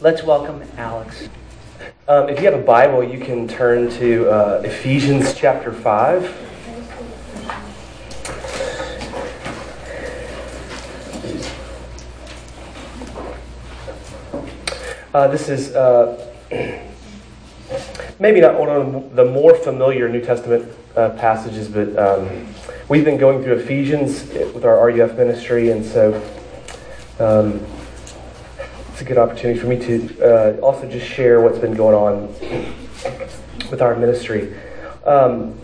Let's welcome Alex. Um, if you have a Bible, you can turn to uh, Ephesians chapter 5. Uh, this is uh, maybe not one of the more familiar New Testament uh, passages, but um, we've been going through Ephesians with our RUF ministry, and so um, it's a good opportunity for me to uh, also just share what's been going on with our ministry. Um,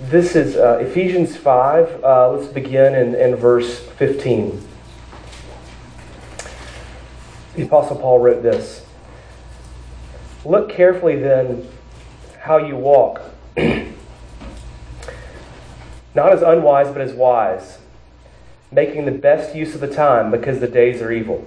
this is uh, Ephesians 5. Uh, let's begin in, in verse 15. The Apostle Paul wrote this Look carefully then how you walk, not as unwise, but as wise, making the best use of the time because the days are evil.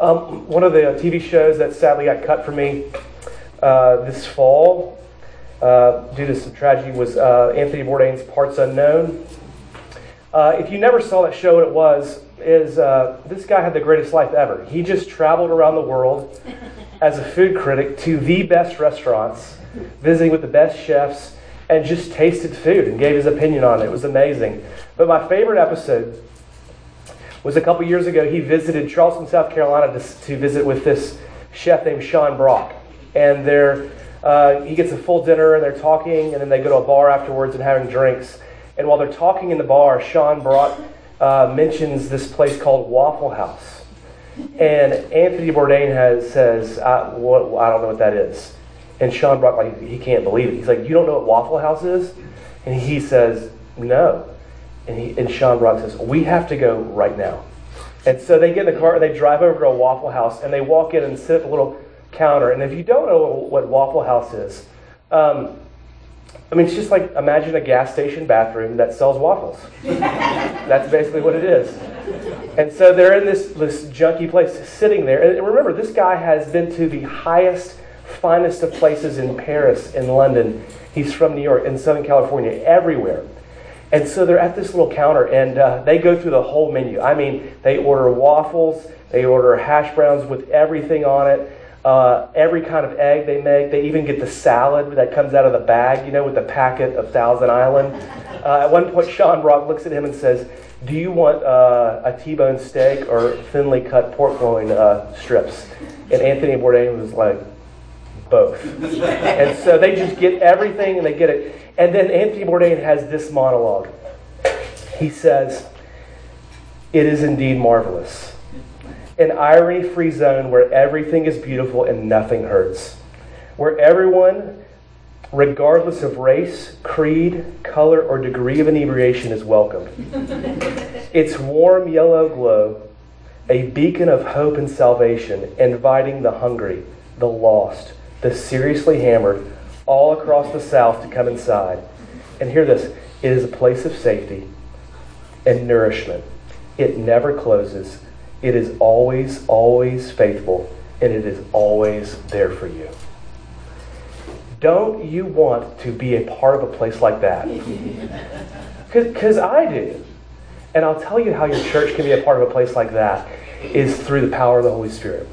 Um, one of the TV shows that sadly got cut for me uh, this fall uh, due to some tragedy was uh, Anthony Bourdain's Parts Unknown. Uh, if you never saw that show, what it was is uh, this guy had the greatest life ever. He just traveled around the world as a food critic to the best restaurants, visiting with the best chefs, and just tasted food and gave his opinion on it. It was amazing. But my favorite episode was a couple years ago. He visited Charleston, South Carolina to, to visit with this chef named Sean Brock. And they're, uh, he gets a full dinner and they're talking, and then they go to a bar afterwards and having drinks. And while they're talking in the bar, Sean Brock uh, mentions this place called Waffle House. And Anthony Bourdain has, says, I, what, I don't know what that is. And Sean Brock, like, he can't believe it. He's like, You don't know what Waffle House is? And he says, No. And, he, and Sean Brock says, We have to go right now. And so they get in the car and they drive over to a Waffle House and they walk in and sit at the little counter. And if you don't know what Waffle House is, um, I mean, it's just like imagine a gas station bathroom that sells waffles. That's basically what it is. And so they're in this, this junky place sitting there. And remember, this guy has been to the highest, finest of places in Paris, in London. He's from New York, in Southern California, everywhere. And so they're at this little counter and uh, they go through the whole menu. I mean, they order waffles, they order hash browns with everything on it. Uh, every kind of egg they make. They even get the salad that comes out of the bag, you know, with the packet of Thousand Island. Uh, at one point, Sean Brock looks at him and says, Do you want uh, a T bone steak or thinly cut pork loin uh, strips? And Anthony Bourdain was like, Both. and so they just get everything and they get it. And then Anthony Bourdain has this monologue. He says, It is indeed marvelous an irony free zone where everything is beautiful and nothing hurts. Where everyone, regardless of race, creed, color, or degree of inebriation, is welcome. its warm yellow glow, a beacon of hope and salvation, inviting the hungry, the lost, the seriously hammered, all across the South to come inside. And hear this it is a place of safety and nourishment. It never closes it is always, always faithful, and it is always there for you. Don't you want to be a part of a place like that? Because I do. And I'll tell you how your church can be a part of a place like that is through the power of the Holy Spirit.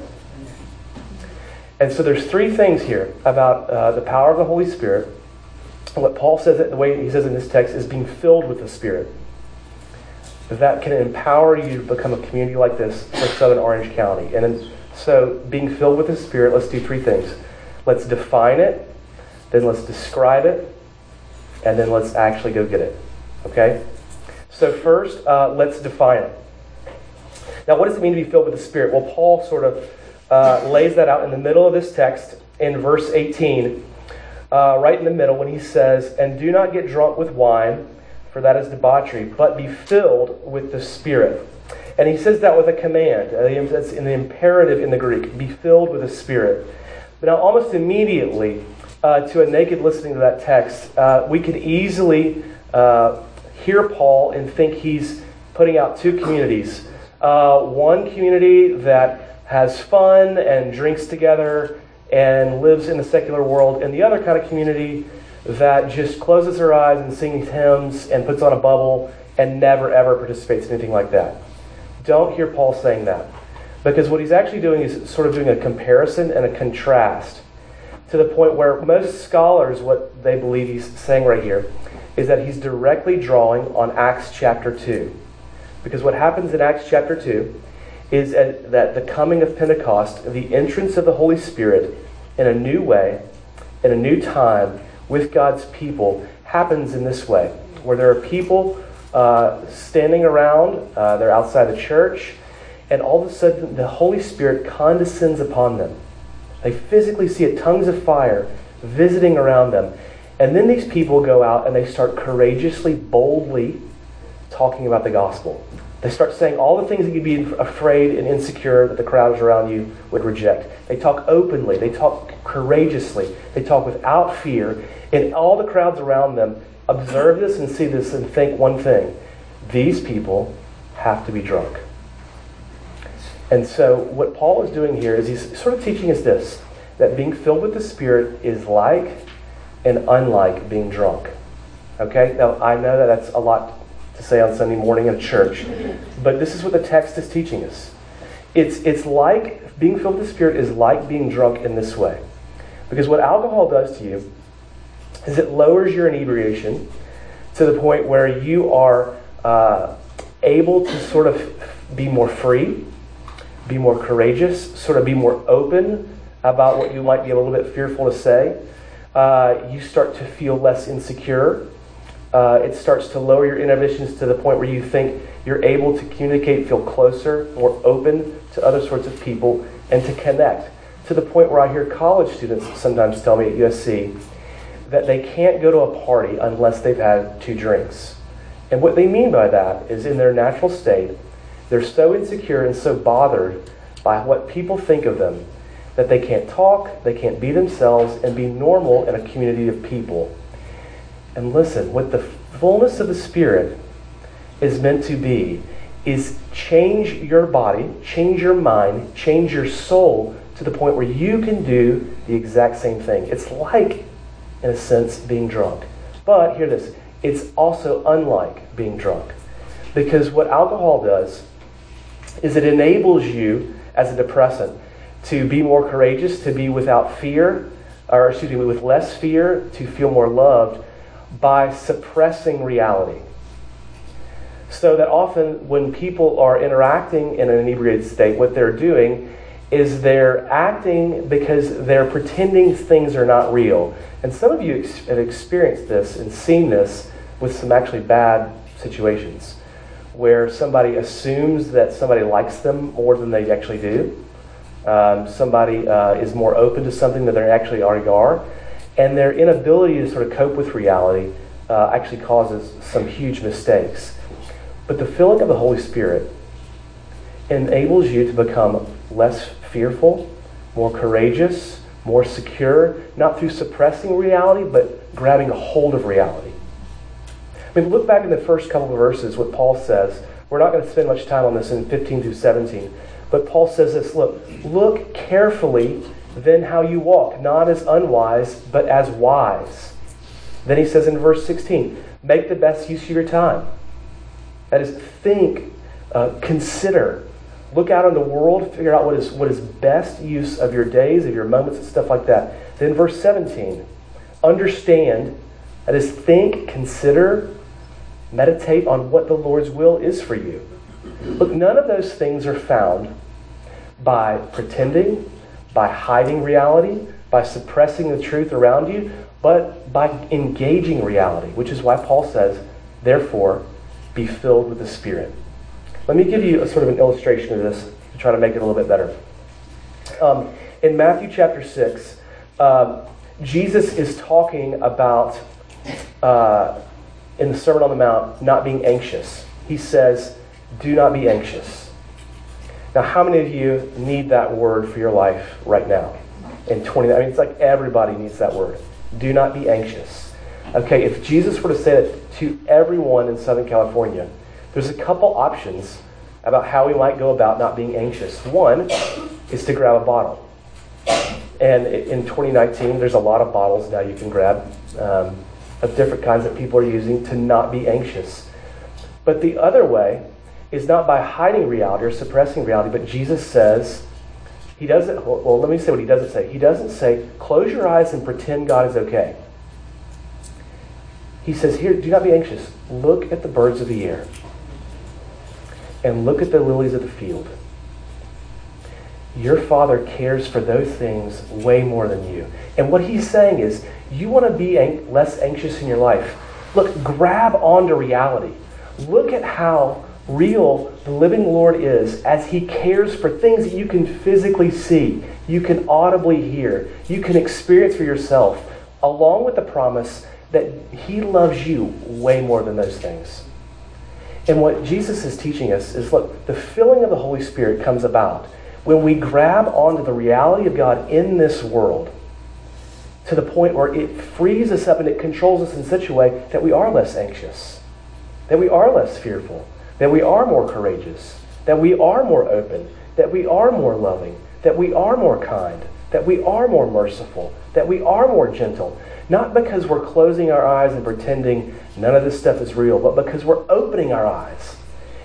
And so there's three things here about uh, the power of the Holy Spirit. What Paul says, the way he says in this text, is being filled with the Spirit that can empower you to become a community like this for Southern Orange County. And so, being filled with the Spirit, let's do three things. Let's define it, then let's describe it, and then let's actually go get it. Okay? So, first, uh, let's define it. Now, what does it mean to be filled with the Spirit? Well, Paul sort of uh, lays that out in the middle of this text in verse 18, uh, right in the middle, when he says, And do not get drunk with wine for that is debauchery, but be filled with the Spirit. And he says that with a command. That's in the imperative in the Greek be filled with the Spirit. But now, almost immediately, uh, to a naked listening to that text, uh, we could easily uh, hear Paul and think he's putting out two communities. Uh, one community that has fun and drinks together and lives in the secular world, and the other kind of community that just closes her eyes and sings hymns and puts on a bubble and never ever participates in anything like that. Don't hear Paul saying that. Because what he's actually doing is sort of doing a comparison and a contrast to the point where most scholars, what they believe he's saying right here, is that he's directly drawing on Acts chapter 2. Because what happens in Acts chapter 2 is that the coming of Pentecost, the entrance of the Holy Spirit in a new way, in a new time, with God's people, happens in this way, where there are people uh, standing around, uh, they're outside the church, and all of a sudden the Holy Spirit condescends upon them. They physically see it, tongues of fire visiting around them. And then these people go out and they start courageously, boldly talking about the gospel. They start saying all the things that you'd be afraid and insecure that the crowds around you would reject. They talk openly, they talk courageously, they talk without fear, and all the crowds around them observe this and see this and think one thing these people have to be drunk. And so, what Paul is doing here is he's sort of teaching us this that being filled with the Spirit is like and unlike being drunk. Okay? Now, I know that that's a lot to say on Sunday morning in church, but this is what the text is teaching us. It's, it's like being filled with the Spirit is like being drunk in this way. Because what alcohol does to you is it lowers your inebriation to the point where you are uh, able to sort of be more free, be more courageous, sort of be more open about what you might be a little bit fearful to say. Uh, you start to feel less insecure. Uh, it starts to lower your inhibitions to the point where you think you're able to communicate, feel closer, more open to other sorts of people, and to connect. To the point where I hear college students sometimes tell me at USC that they can't go to a party unless they've had two drinks. And what they mean by that is in their natural state, they're so insecure and so bothered by what people think of them that they can't talk, they can't be themselves, and be normal in a community of people. And listen, what the fullness of the Spirit is meant to be is change your body, change your mind, change your soul to the point where you can do the exact same thing. It's like in a sense, being drunk. But hear this it's also unlike being drunk. Because what alcohol does is it enables you, as a depressant, to be more courageous, to be without fear, or excuse me, with less fear, to feel more loved by suppressing reality. So that often when people are interacting in an inebriated state, what they're doing is they're acting because they're pretending things are not real. And some of you ex- have experienced this and seen this with some actually bad situations where somebody assumes that somebody likes them more than they actually do. Um, somebody uh, is more open to something than they actually already are. And their inability to sort of cope with reality uh, actually causes some huge mistakes. But the filling of the Holy Spirit enables you to become less fearful, more courageous, more secure, not through suppressing reality, but grabbing a hold of reality. I mean, look back in the first couple of verses, what Paul says. We're not going to spend much time on this in 15 through 17, but Paul says this look, look carefully then how you walk, not as unwise, but as wise. Then he says in verse 16, make the best use of your time. That is, think, uh, consider, Look out on the world, figure out what is, what is best use of your days, of your moments, and stuff like that. Then, verse 17, understand, that is, think, consider, meditate on what the Lord's will is for you. Look, none of those things are found by pretending, by hiding reality, by suppressing the truth around you, but by engaging reality, which is why Paul says, therefore, be filled with the Spirit. Let me give you a sort of an illustration of this to try to make it a little bit better. Um, in Matthew chapter 6, um, Jesus is talking about, uh, in the Sermon on the Mount, not being anxious. He says, Do not be anxious. Now, how many of you need that word for your life right now? In 20, I mean, it's like everybody needs that word. Do not be anxious. Okay, if Jesus were to say it to everyone in Southern California, there's a couple options about how we might go about not being anxious. One is to grab a bottle. And in 2019, there's a lot of bottles now you can grab um, of different kinds that people are using to not be anxious. But the other way is not by hiding reality or suppressing reality, but Jesus says, He doesn't, well, let me say what He doesn't say. He doesn't say, close your eyes and pretend God is okay. He says, Here, do not be anxious. Look at the birds of the air and look at the lilies of the field. Your Father cares for those things way more than you. And what he's saying is, you want to be ang- less anxious in your life. Look, grab onto reality. Look at how real the living Lord is as he cares for things that you can physically see, you can audibly hear, you can experience for yourself, along with the promise that he loves you way more than those things. And what Jesus is teaching us is look, the filling of the Holy Spirit comes about when we grab onto the reality of God in this world to the point where it frees us up and it controls us in such a way that we are less anxious, that we are less fearful, that we are more courageous, that we are more open, that we are more loving, that we are more kind, that we are more merciful, that we are more gentle. Not because we're closing our eyes and pretending none of this stuff is real, but because we're opening our eyes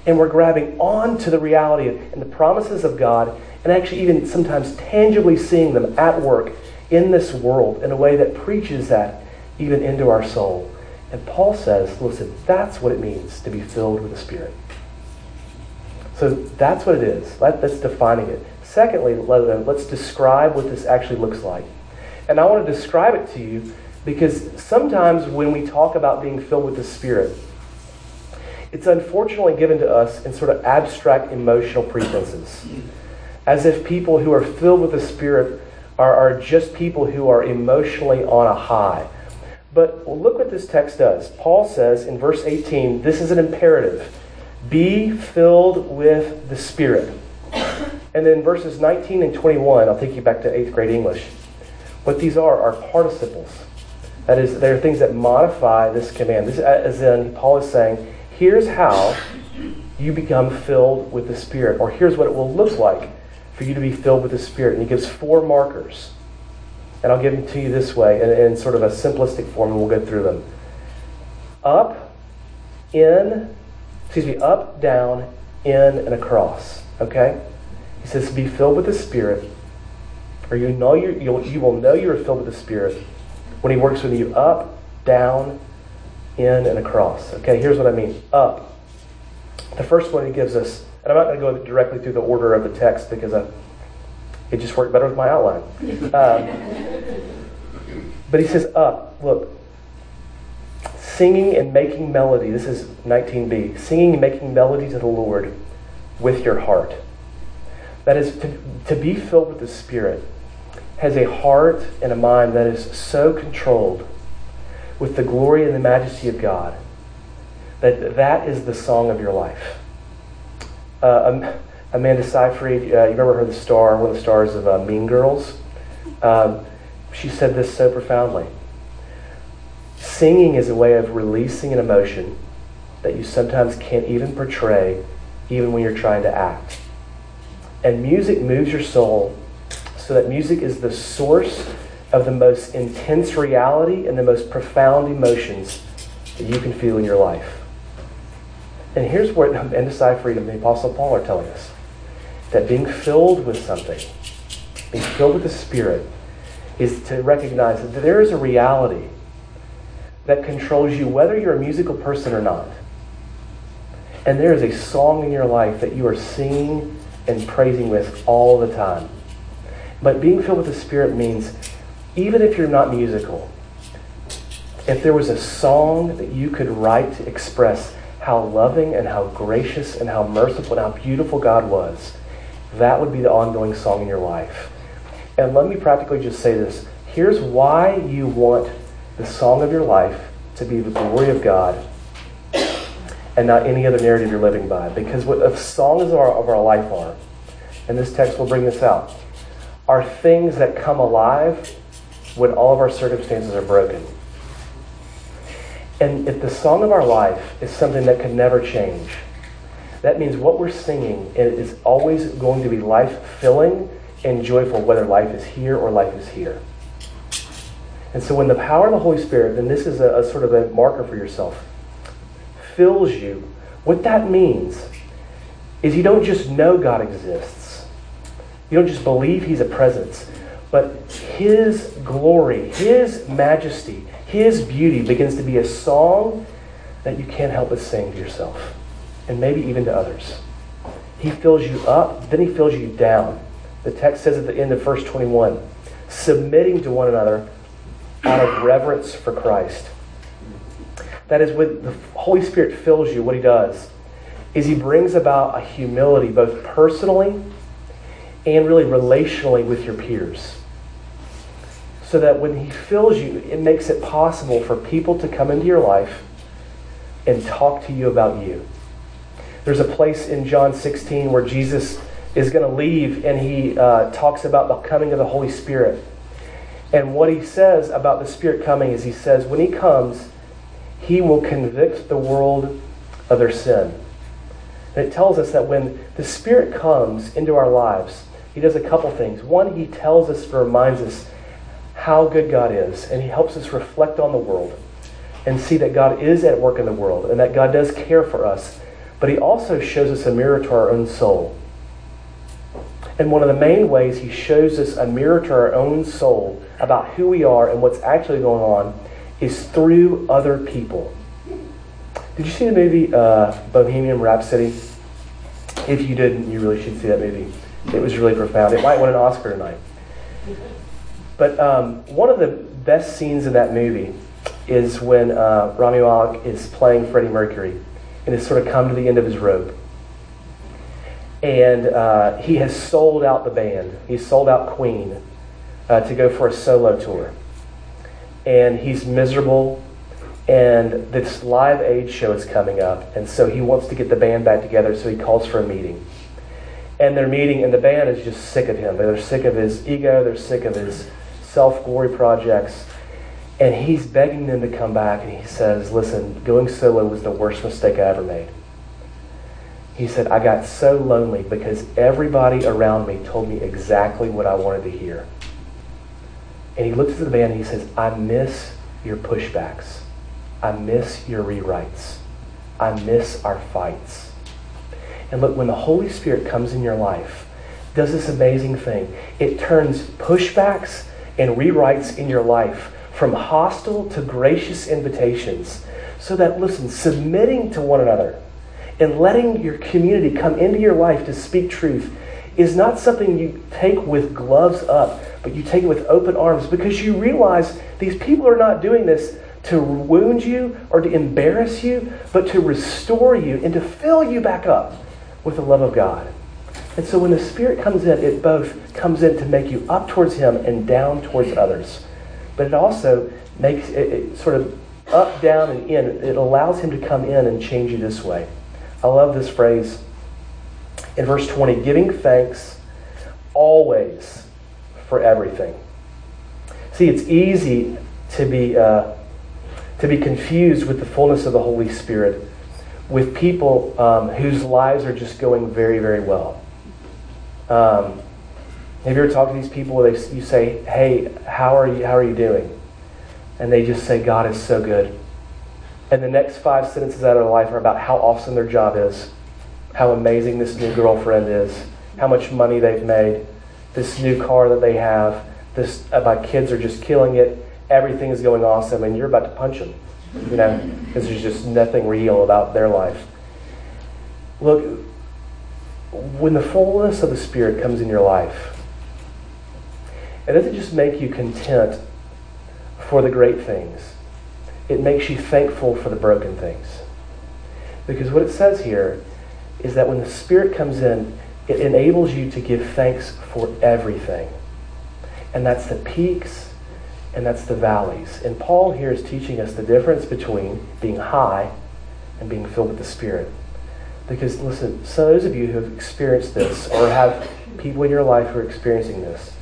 and we're grabbing on to the reality and the promises of God and actually even sometimes tangibly seeing them at work in this world in a way that preaches that even into our soul. And Paul says, listen, that's what it means to be filled with the Spirit. So that's what it is. That's defining it. Secondly, uh, let's describe what this actually looks like. And I want to describe it to you because sometimes when we talk about being filled with the Spirit, it's unfortunately given to us in sort of abstract emotional pretenses. As if people who are filled with the Spirit are, are just people who are emotionally on a high. But look what this text does. Paul says in verse 18, this is an imperative be filled with the Spirit. And then verses 19 and 21, I'll take you back to eighth grade English. What these are are participles. That is, they're things that modify this command. This, uh, as in, Paul is saying, here's how you become filled with the Spirit, or here's what it will look like for you to be filled with the Spirit. And he gives four markers. And I'll give them to you this way in, in sort of a simplistic form, and we'll go through them. Up, in, excuse me, up, down, in, and across. Okay? He says, be filled with the Spirit, or you know you you'll, you will know you are filled with the Spirit when he works with you up, down, in, and across. Okay, here's what I mean. Up. The first one he gives us, and I'm not going to go directly through the order of the text because I, it just worked better with my outline. Um, but he says up. Look, singing and making melody. This is 19b. Singing and making melody to the Lord with your heart. That is to, to be filled with the Spirit has a heart and a mind that is so controlled with the glory and the majesty of God that that is the song of your life. Uh, Amanda Seyfried, uh, you remember her, the star, one of the stars of uh, Mean Girls? Um, she said this so profoundly. Singing is a way of releasing an emotion that you sometimes can't even portray, even when you're trying to act. And music moves your soul so that music is the source of the most intense reality and the most profound emotions that you can feel in your life. And here's what Amanda Seyfried and the Apostle Paul are telling us that being filled with something, being filled with the Spirit, is to recognize that there is a reality that controls you, whether you're a musical person or not. And there is a song in your life that you are singing and praising with all the time. But being filled with the Spirit means even if you're not musical, if there was a song that you could write to express how loving and how gracious and how merciful and how beautiful God was, that would be the ongoing song in your life. And let me practically just say this. Here's why you want the song of your life to be the glory of God and not any other narrative you're living by. Because what the songs of our, of our life are, and this text will bring this out, are things that come alive when all of our circumstances are broken. And if the song of our life is something that can never change, that means what we're singing is always going to be life filling and joyful, whether life is here or life is here. And so when the power of the Holy Spirit, then this is a, a sort of a marker for yourself, fills you, what that means is you don't just know God exists. You don't just believe He's a presence, but His glory, His majesty, His beauty begins to be a song that you can't help but sing to yourself and maybe even to others. He fills you up, then He fills you down. The text says at the end of verse 21 submitting to one another out of reverence for Christ. That is, when the Holy Spirit fills you, what He does is He brings about a humility, both personally and really relationally with your peers. So that when He fills you, it makes it possible for people to come into your life and talk to you about you. There's a place in John 16 where Jesus is going to leave and he uh, talks about the coming of the Holy Spirit. And what he says about the Spirit coming is he says, when he comes, he will convict the world of their sin. And it tells us that when the Spirit comes into our lives, he does a couple things. One, he tells us, reminds us how good God is, and he helps us reflect on the world and see that God is at work in the world and that God does care for us. But he also shows us a mirror to our own soul. And one of the main ways he shows us a mirror to our own soul about who we are and what's actually going on is through other people. Did you see the movie uh, Bohemian Rhapsody? If you didn't, you really should see that movie. It was really profound. It might win an Oscar tonight. But um, one of the best scenes in that movie is when uh, Rami Malek is playing Freddie Mercury and has sort of come to the end of his rope and uh, he has sold out the band. He's sold out Queen uh, to go for a solo tour. And he's miserable, and this live aid show is coming up, and so he wants to get the band back together, so he calls for a meeting. And they're meeting, and the band is just sick of him. They're sick of his ego, they're sick of his self glory projects. And he's begging them to come back, and he says, Listen, going solo was the worst mistake I ever made. He said, I got so lonely because everybody around me told me exactly what I wanted to hear. And he looks at the band and he says, I miss your pushbacks. I miss your rewrites. I miss our fights. And look, when the Holy Spirit comes in your life, does this amazing thing. It turns pushbacks and rewrites in your life from hostile to gracious invitations. So that, listen, submitting to one another and letting your community come into your life to speak truth is not something you take with gloves up, but you take it with open arms because you realize these people are not doing this to wound you or to embarrass you, but to restore you and to fill you back up with the love of God. And so when the Spirit comes in, it both comes in to make you up towards Him and down towards others. But it also makes it, it sort of up, down, and in. It allows Him to come in and change you this way. I love this phrase in verse 20 giving thanks always for everything. See, it's easy to be, uh, to be confused with the fullness of the Holy Spirit with people um, whose lives are just going very, very well. Um, have you ever talked to these people where they, you say, hey, how are you, how are you doing? And they just say, God is so good. And the next five sentences out of their life are about how awesome their job is, how amazing this new girlfriend is, how much money they've made, this new car that they have, this uh, my kids are just killing it, everything is going awesome, and you're about to punch them, you know, because there's just nothing real about their life. Look, when the fullness of the Spirit comes in your life, it doesn't just make you content for the great things it makes you thankful for the broken things. Because what it says here is that when the Spirit comes in, it enables you to give thanks for everything. And that's the peaks and that's the valleys. And Paul here is teaching us the difference between being high and being filled with the Spirit. Because, listen, so those of you who have experienced this or have people in your life who are experiencing this.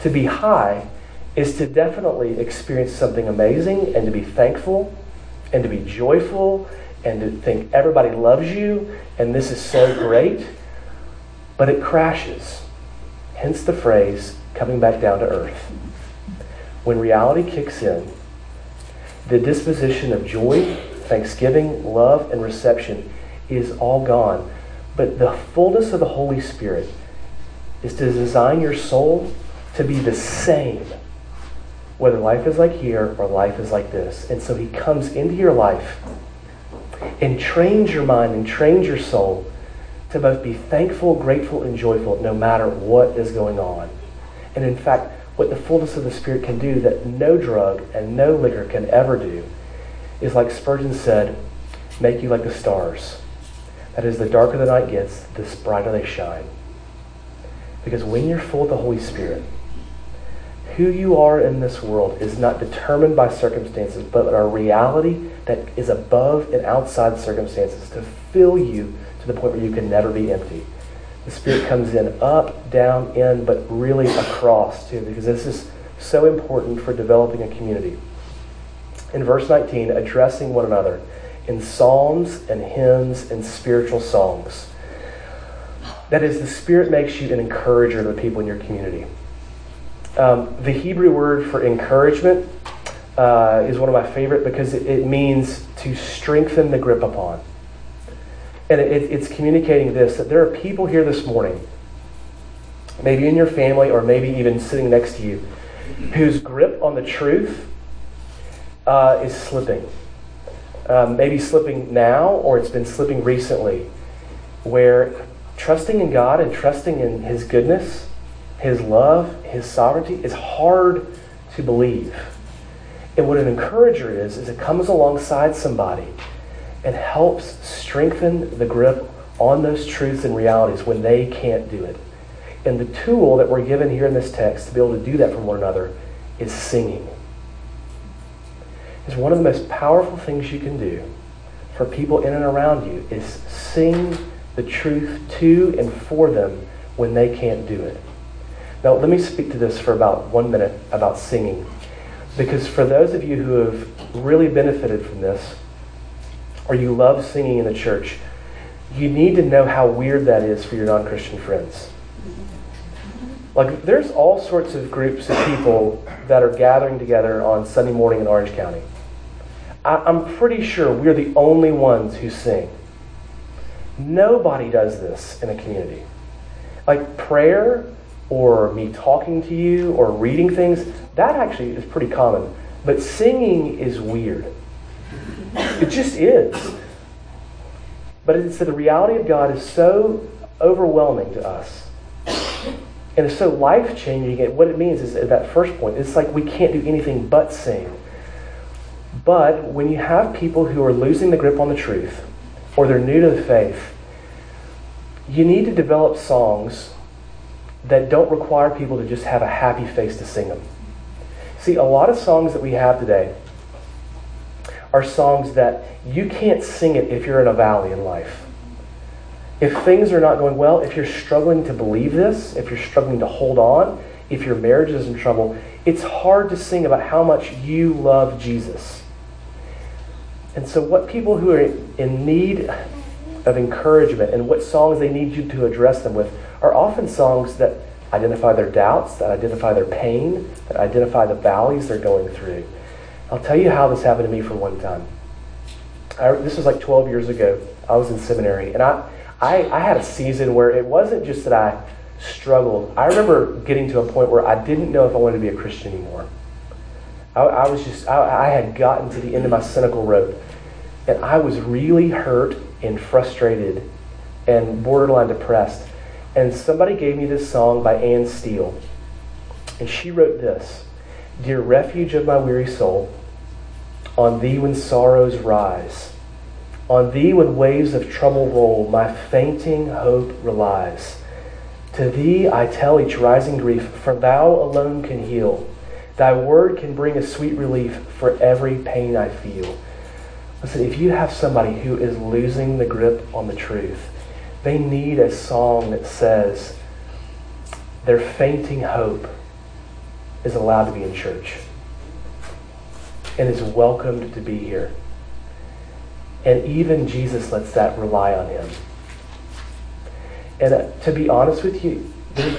To be high is to definitely experience something amazing and to be thankful and to be joyful and to think everybody loves you and this is so great. But it crashes. Hence the phrase coming back down to earth. When reality kicks in, the disposition of joy, thanksgiving, love, and reception is all gone. But the fullness of the Holy Spirit is to design your soul to be the same, whether life is like here or life is like this. And so He comes into your life and trains your mind and trains your soul to both be thankful, grateful, and joyful no matter what is going on. And in fact, what the fullness of the Spirit can do that no drug and no liquor can ever do is like Spurgeon said, make you like the stars. That is, the darker the night gets, the brighter they shine. Because when you're full of the Holy Spirit, who you are in this world is not determined by circumstances, but a reality that is above and outside circumstances to fill you to the point where you can never be empty. The Spirit comes in up, down, in, but really across too, because this is so important for developing a community. In verse 19, addressing one another in psalms and hymns and spiritual songs. That is, the Spirit makes you an encourager to the people in your community. Um, the Hebrew word for encouragement uh, is one of my favorite because it, it, means to strengthen the grip upon. And it, it's communicating this that there are people here this morning, maybe in your family or maybe even sitting next to you, whose grip on the truth uh, is slipping. Um, maybe slipping now or it's been slipping recently, where trusting in God and trusting in His goodness his love, His sovereignty is hard to believe. And what an encourager is, is it comes alongside somebody and helps strengthen the grip on those truths and realities when they can't do it. And the tool that we're given here in this text to be able to do that for one another is singing. It's one of the most powerful things you can do for people in and around you is sing the truth to and for them when they can't do it. Now, let me speak to this for about one minute about singing. Because for those of you who have really benefited from this, or you love singing in the church, you need to know how weird that is for your non Christian friends. Like, there's all sorts of groups of people that are gathering together on Sunday morning in Orange County. I, am pretty sure we're the only ones who sing. Nobody does this in a community. Like, prayer or me talking to you or reading things, that actually is pretty common. But singing is weird. It just is. But it's the reality of God is so overwhelming to us. And it's so life changing. And What it means is at that first point, it's like we can't do anything but sing. But when you have people who are losing the grip on the truth, or they're new to the faith, you need to develop songs that don't require people to just have a happy face to sing them. See, a lot of songs that we have today are songs that you can't sing it if you're in a valley in life. If things are not going well, if you're struggling to believe this, if you're struggling to hold on, if your marriage is in trouble, it's hard to sing about how much you love Jesus. And so, what people who are in need of encouragement and what songs they need you to address them with are often songs that identify their doubts, that identify their pain, that identify the valleys they're going through. I'll tell you how this happened to me for one time. I, this was like 12 years ago. I was in seminary, and I, I, I had a season where it wasn't just that I struggled. I remember getting to a point where I didn't know if I wanted to be a Christian anymore. I, I was just, I, I had gotten to the end of my cynical road, and I was really hurt and frustrated and borderline depressed. And somebody gave me this song by Anne Steele. And she wrote this Dear refuge of my weary soul, on thee when sorrows rise, on thee when waves of trouble roll, my fainting hope relies. To thee I tell each rising grief, for thou alone can heal. Thy word can bring a sweet relief for every pain I feel. Listen, if you have somebody who is losing the grip on the truth, they need a song that says, their fainting hope is allowed to be in church and is welcomed to be here. And even Jesus lets that rely on him. And uh, to be honest with you, there's,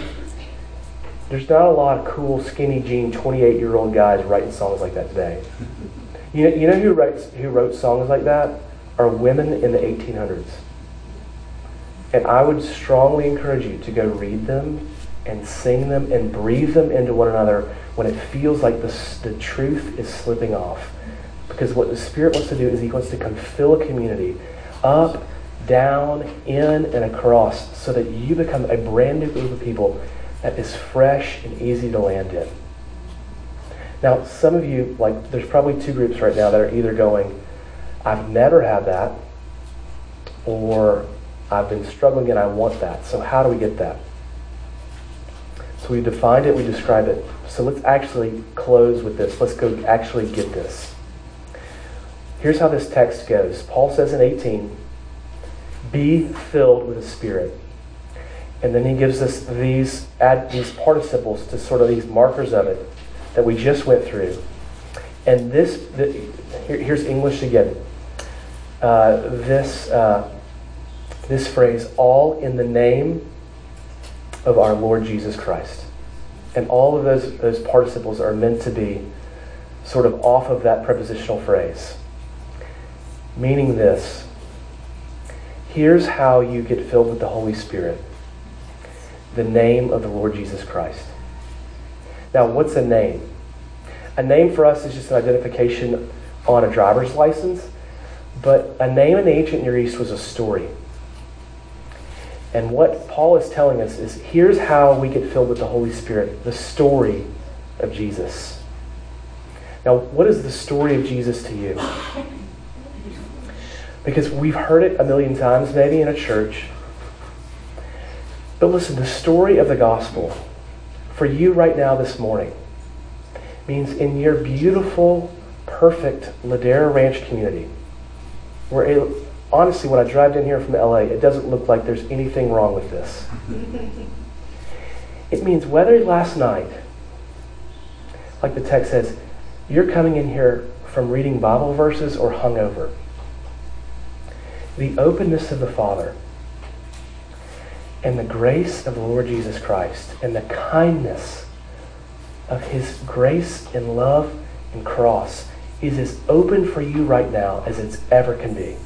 there's not a lot of cool, skinny jean, 28 year old guys writing songs like that today. You know, you know who, writes, who wrote songs like that? Are women in the 1800s. And I would strongly encourage you to go read them and sing them and breathe them into one another when it feels like the, the truth is slipping off. Because what the Spirit wants to do is He wants to come fill a community up, down, in, and across so that you become a brand new group of people that is fresh and easy to land in. Now, some of you, like, there's probably two groups right now that are either going, I've never had that, or I've been struggling and I want that. So, how do we get that? So, we defined it, we describe it. So, let's actually close with this. Let's go actually get this. Here's how this text goes Paul says in 18, Be filled with the Spirit. And then he gives us these, add these participles to sort of these markers of it that we just went through. And this, the, here, here's English again. Uh, this, uh, this phrase, all in the name of our Lord Jesus Christ. And all of those, those participles are meant to be sort of off of that prepositional phrase. Meaning this here's how you get filled with the Holy Spirit the name of the Lord Jesus Christ. Now, what's a name? A name for us is just an identification on a driver's license, but a name in the ancient Near East was a story. And what Paul is telling us is here's how we get filled with the Holy Spirit the story of Jesus. Now, what is the story of Jesus to you? Because we've heard it a million times, maybe in a church. But listen, the story of the gospel for you right now this morning means in your beautiful, perfect Ladera Ranch community, where honestly, when I drive in here from LA, it doesn't look like there's anything wrong with this. it means whether last night, like the text says, you're coming in here from reading Bible verses or hungover, the openness of the Father and the grace of the Lord Jesus Christ and the kindness of his grace and love and cross is as open for you right now as it's ever can be.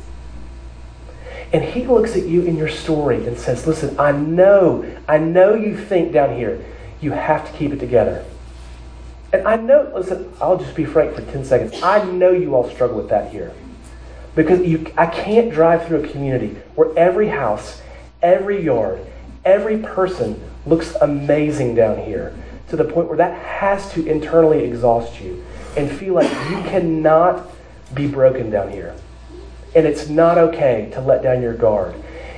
And he looks at you in your story and says, Listen, I know, I know you think down here you have to keep it together. And I know, listen, I'll just be frank for 10 seconds. I know you all struggle with that here. Because you, I can't drive through a community where every house, every yard, every person looks amazing down here to the point where that has to internally exhaust you and feel like you cannot be broken down here. And it's not okay to let down your guard.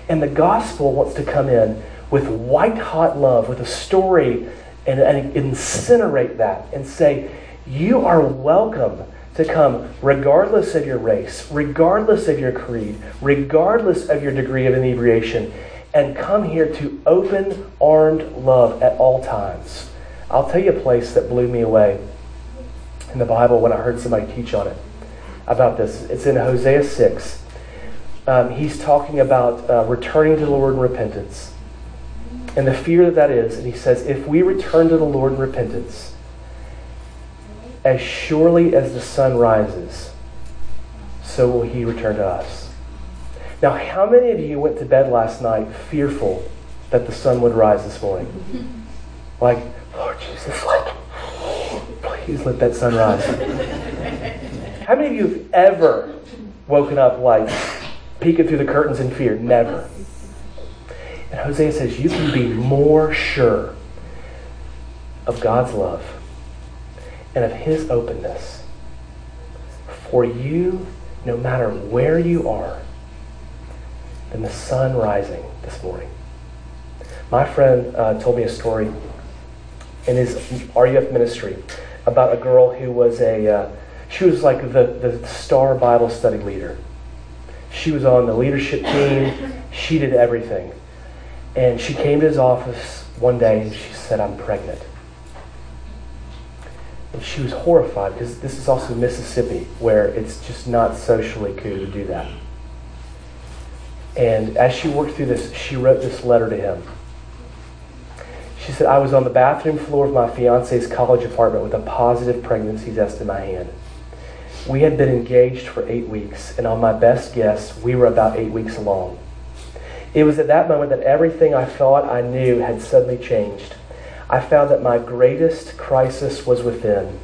And the gospel wants to come in with white hot love, with a story, and, and incinerate that and say, You are welcome to come regardless of your race, regardless of your creed, regardless of your degree of inebriation, and come here to open armed love at all times. I'll tell you a place that blew me away in the Bible when I heard somebody teach on it about this. It's in Hosea 6. Um, he's talking about uh, returning to the Lord in repentance and the fear that that is. And he says, if we return to the Lord in repentance, as surely as the sun rises, so will he return to us. Now, how many of you went to bed last night fearful that the sun would rise this morning? Like, Lord Jesus, like, please let that sun rise. How many of you have ever woken up like peeking through the curtains in fear? Never. And Hosea says, you can be more sure of God's love and of His openness for you, no matter where you are, than the sun rising this morning. My friend uh, told me a story in his RUF ministry about a girl who was a, uh, she was like the, the star Bible study leader. She was on the leadership team, she did everything. And she came to his office one day and she said, I'm pregnant. And she was horrified because this is also Mississippi where it's just not socially cool to do that. And as she worked through this, she wrote this letter to him. She said, I was on the bathroom floor of my fiance's college apartment with a positive pregnancy test in my hand. We had been engaged for eight weeks, and on my best guess, we were about eight weeks along. It was at that moment that everything I thought I knew had suddenly changed. I found that my greatest crisis was within.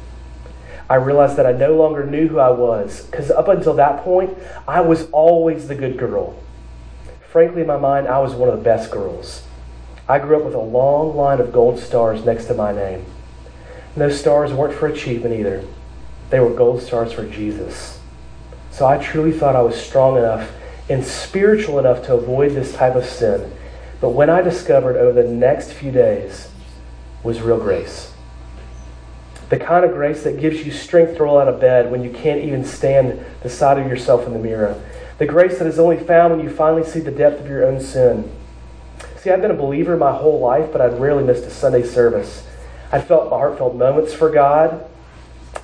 I realized that I no longer knew who I was, because up until that point, I was always the good girl. Frankly, in my mind, I was one of the best girls. I grew up with a long line of gold stars next to my name. And those stars weren't for achievement either, they were gold stars for Jesus. So I truly thought I was strong enough and spiritual enough to avoid this type of sin. But when I discovered over the next few days was real grace. The kind of grace that gives you strength to roll out of bed when you can't even stand the sight of yourself in the mirror. The grace that is only found when you finally see the depth of your own sin. See, I've been a believer my whole life, but I'd rarely missed a Sunday service. I felt my heartfelt moments for God.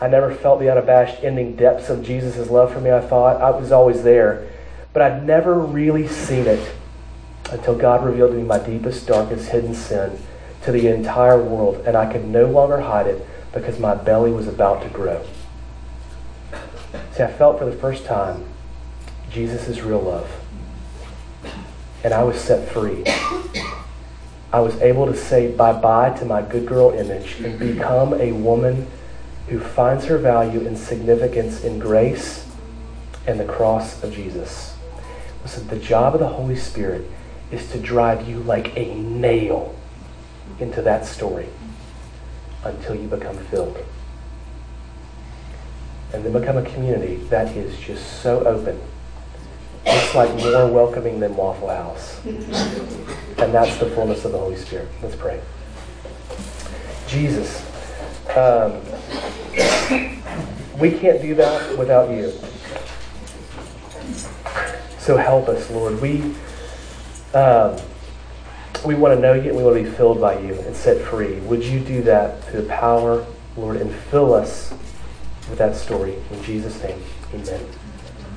I never felt the unabashed ending depths of Jesus' love for me, I thought. I was always there. But I'd never really seen it until God revealed to me my deepest, darkest, hidden sin to the entire world, and I could no longer hide it because my belly was about to grow. See, I felt for the first time Jesus' real love. And I was set free. I was able to say bye bye to my good girl image and become a woman who finds her value and significance in grace and the cross of Jesus. Listen, the job of the Holy Spirit is to drive you like a nail into that story until you become filled. And then become a community that is just so open. It's like more welcoming than Waffle House. And that's the fullness of the Holy Spirit. Let's pray. Jesus, um, we can't do that without you. So help us, Lord. We um, we want to know you and we want to be filled by you and set free. Would you do that through the power, Lord, and fill us with that story. In Jesus' name, amen.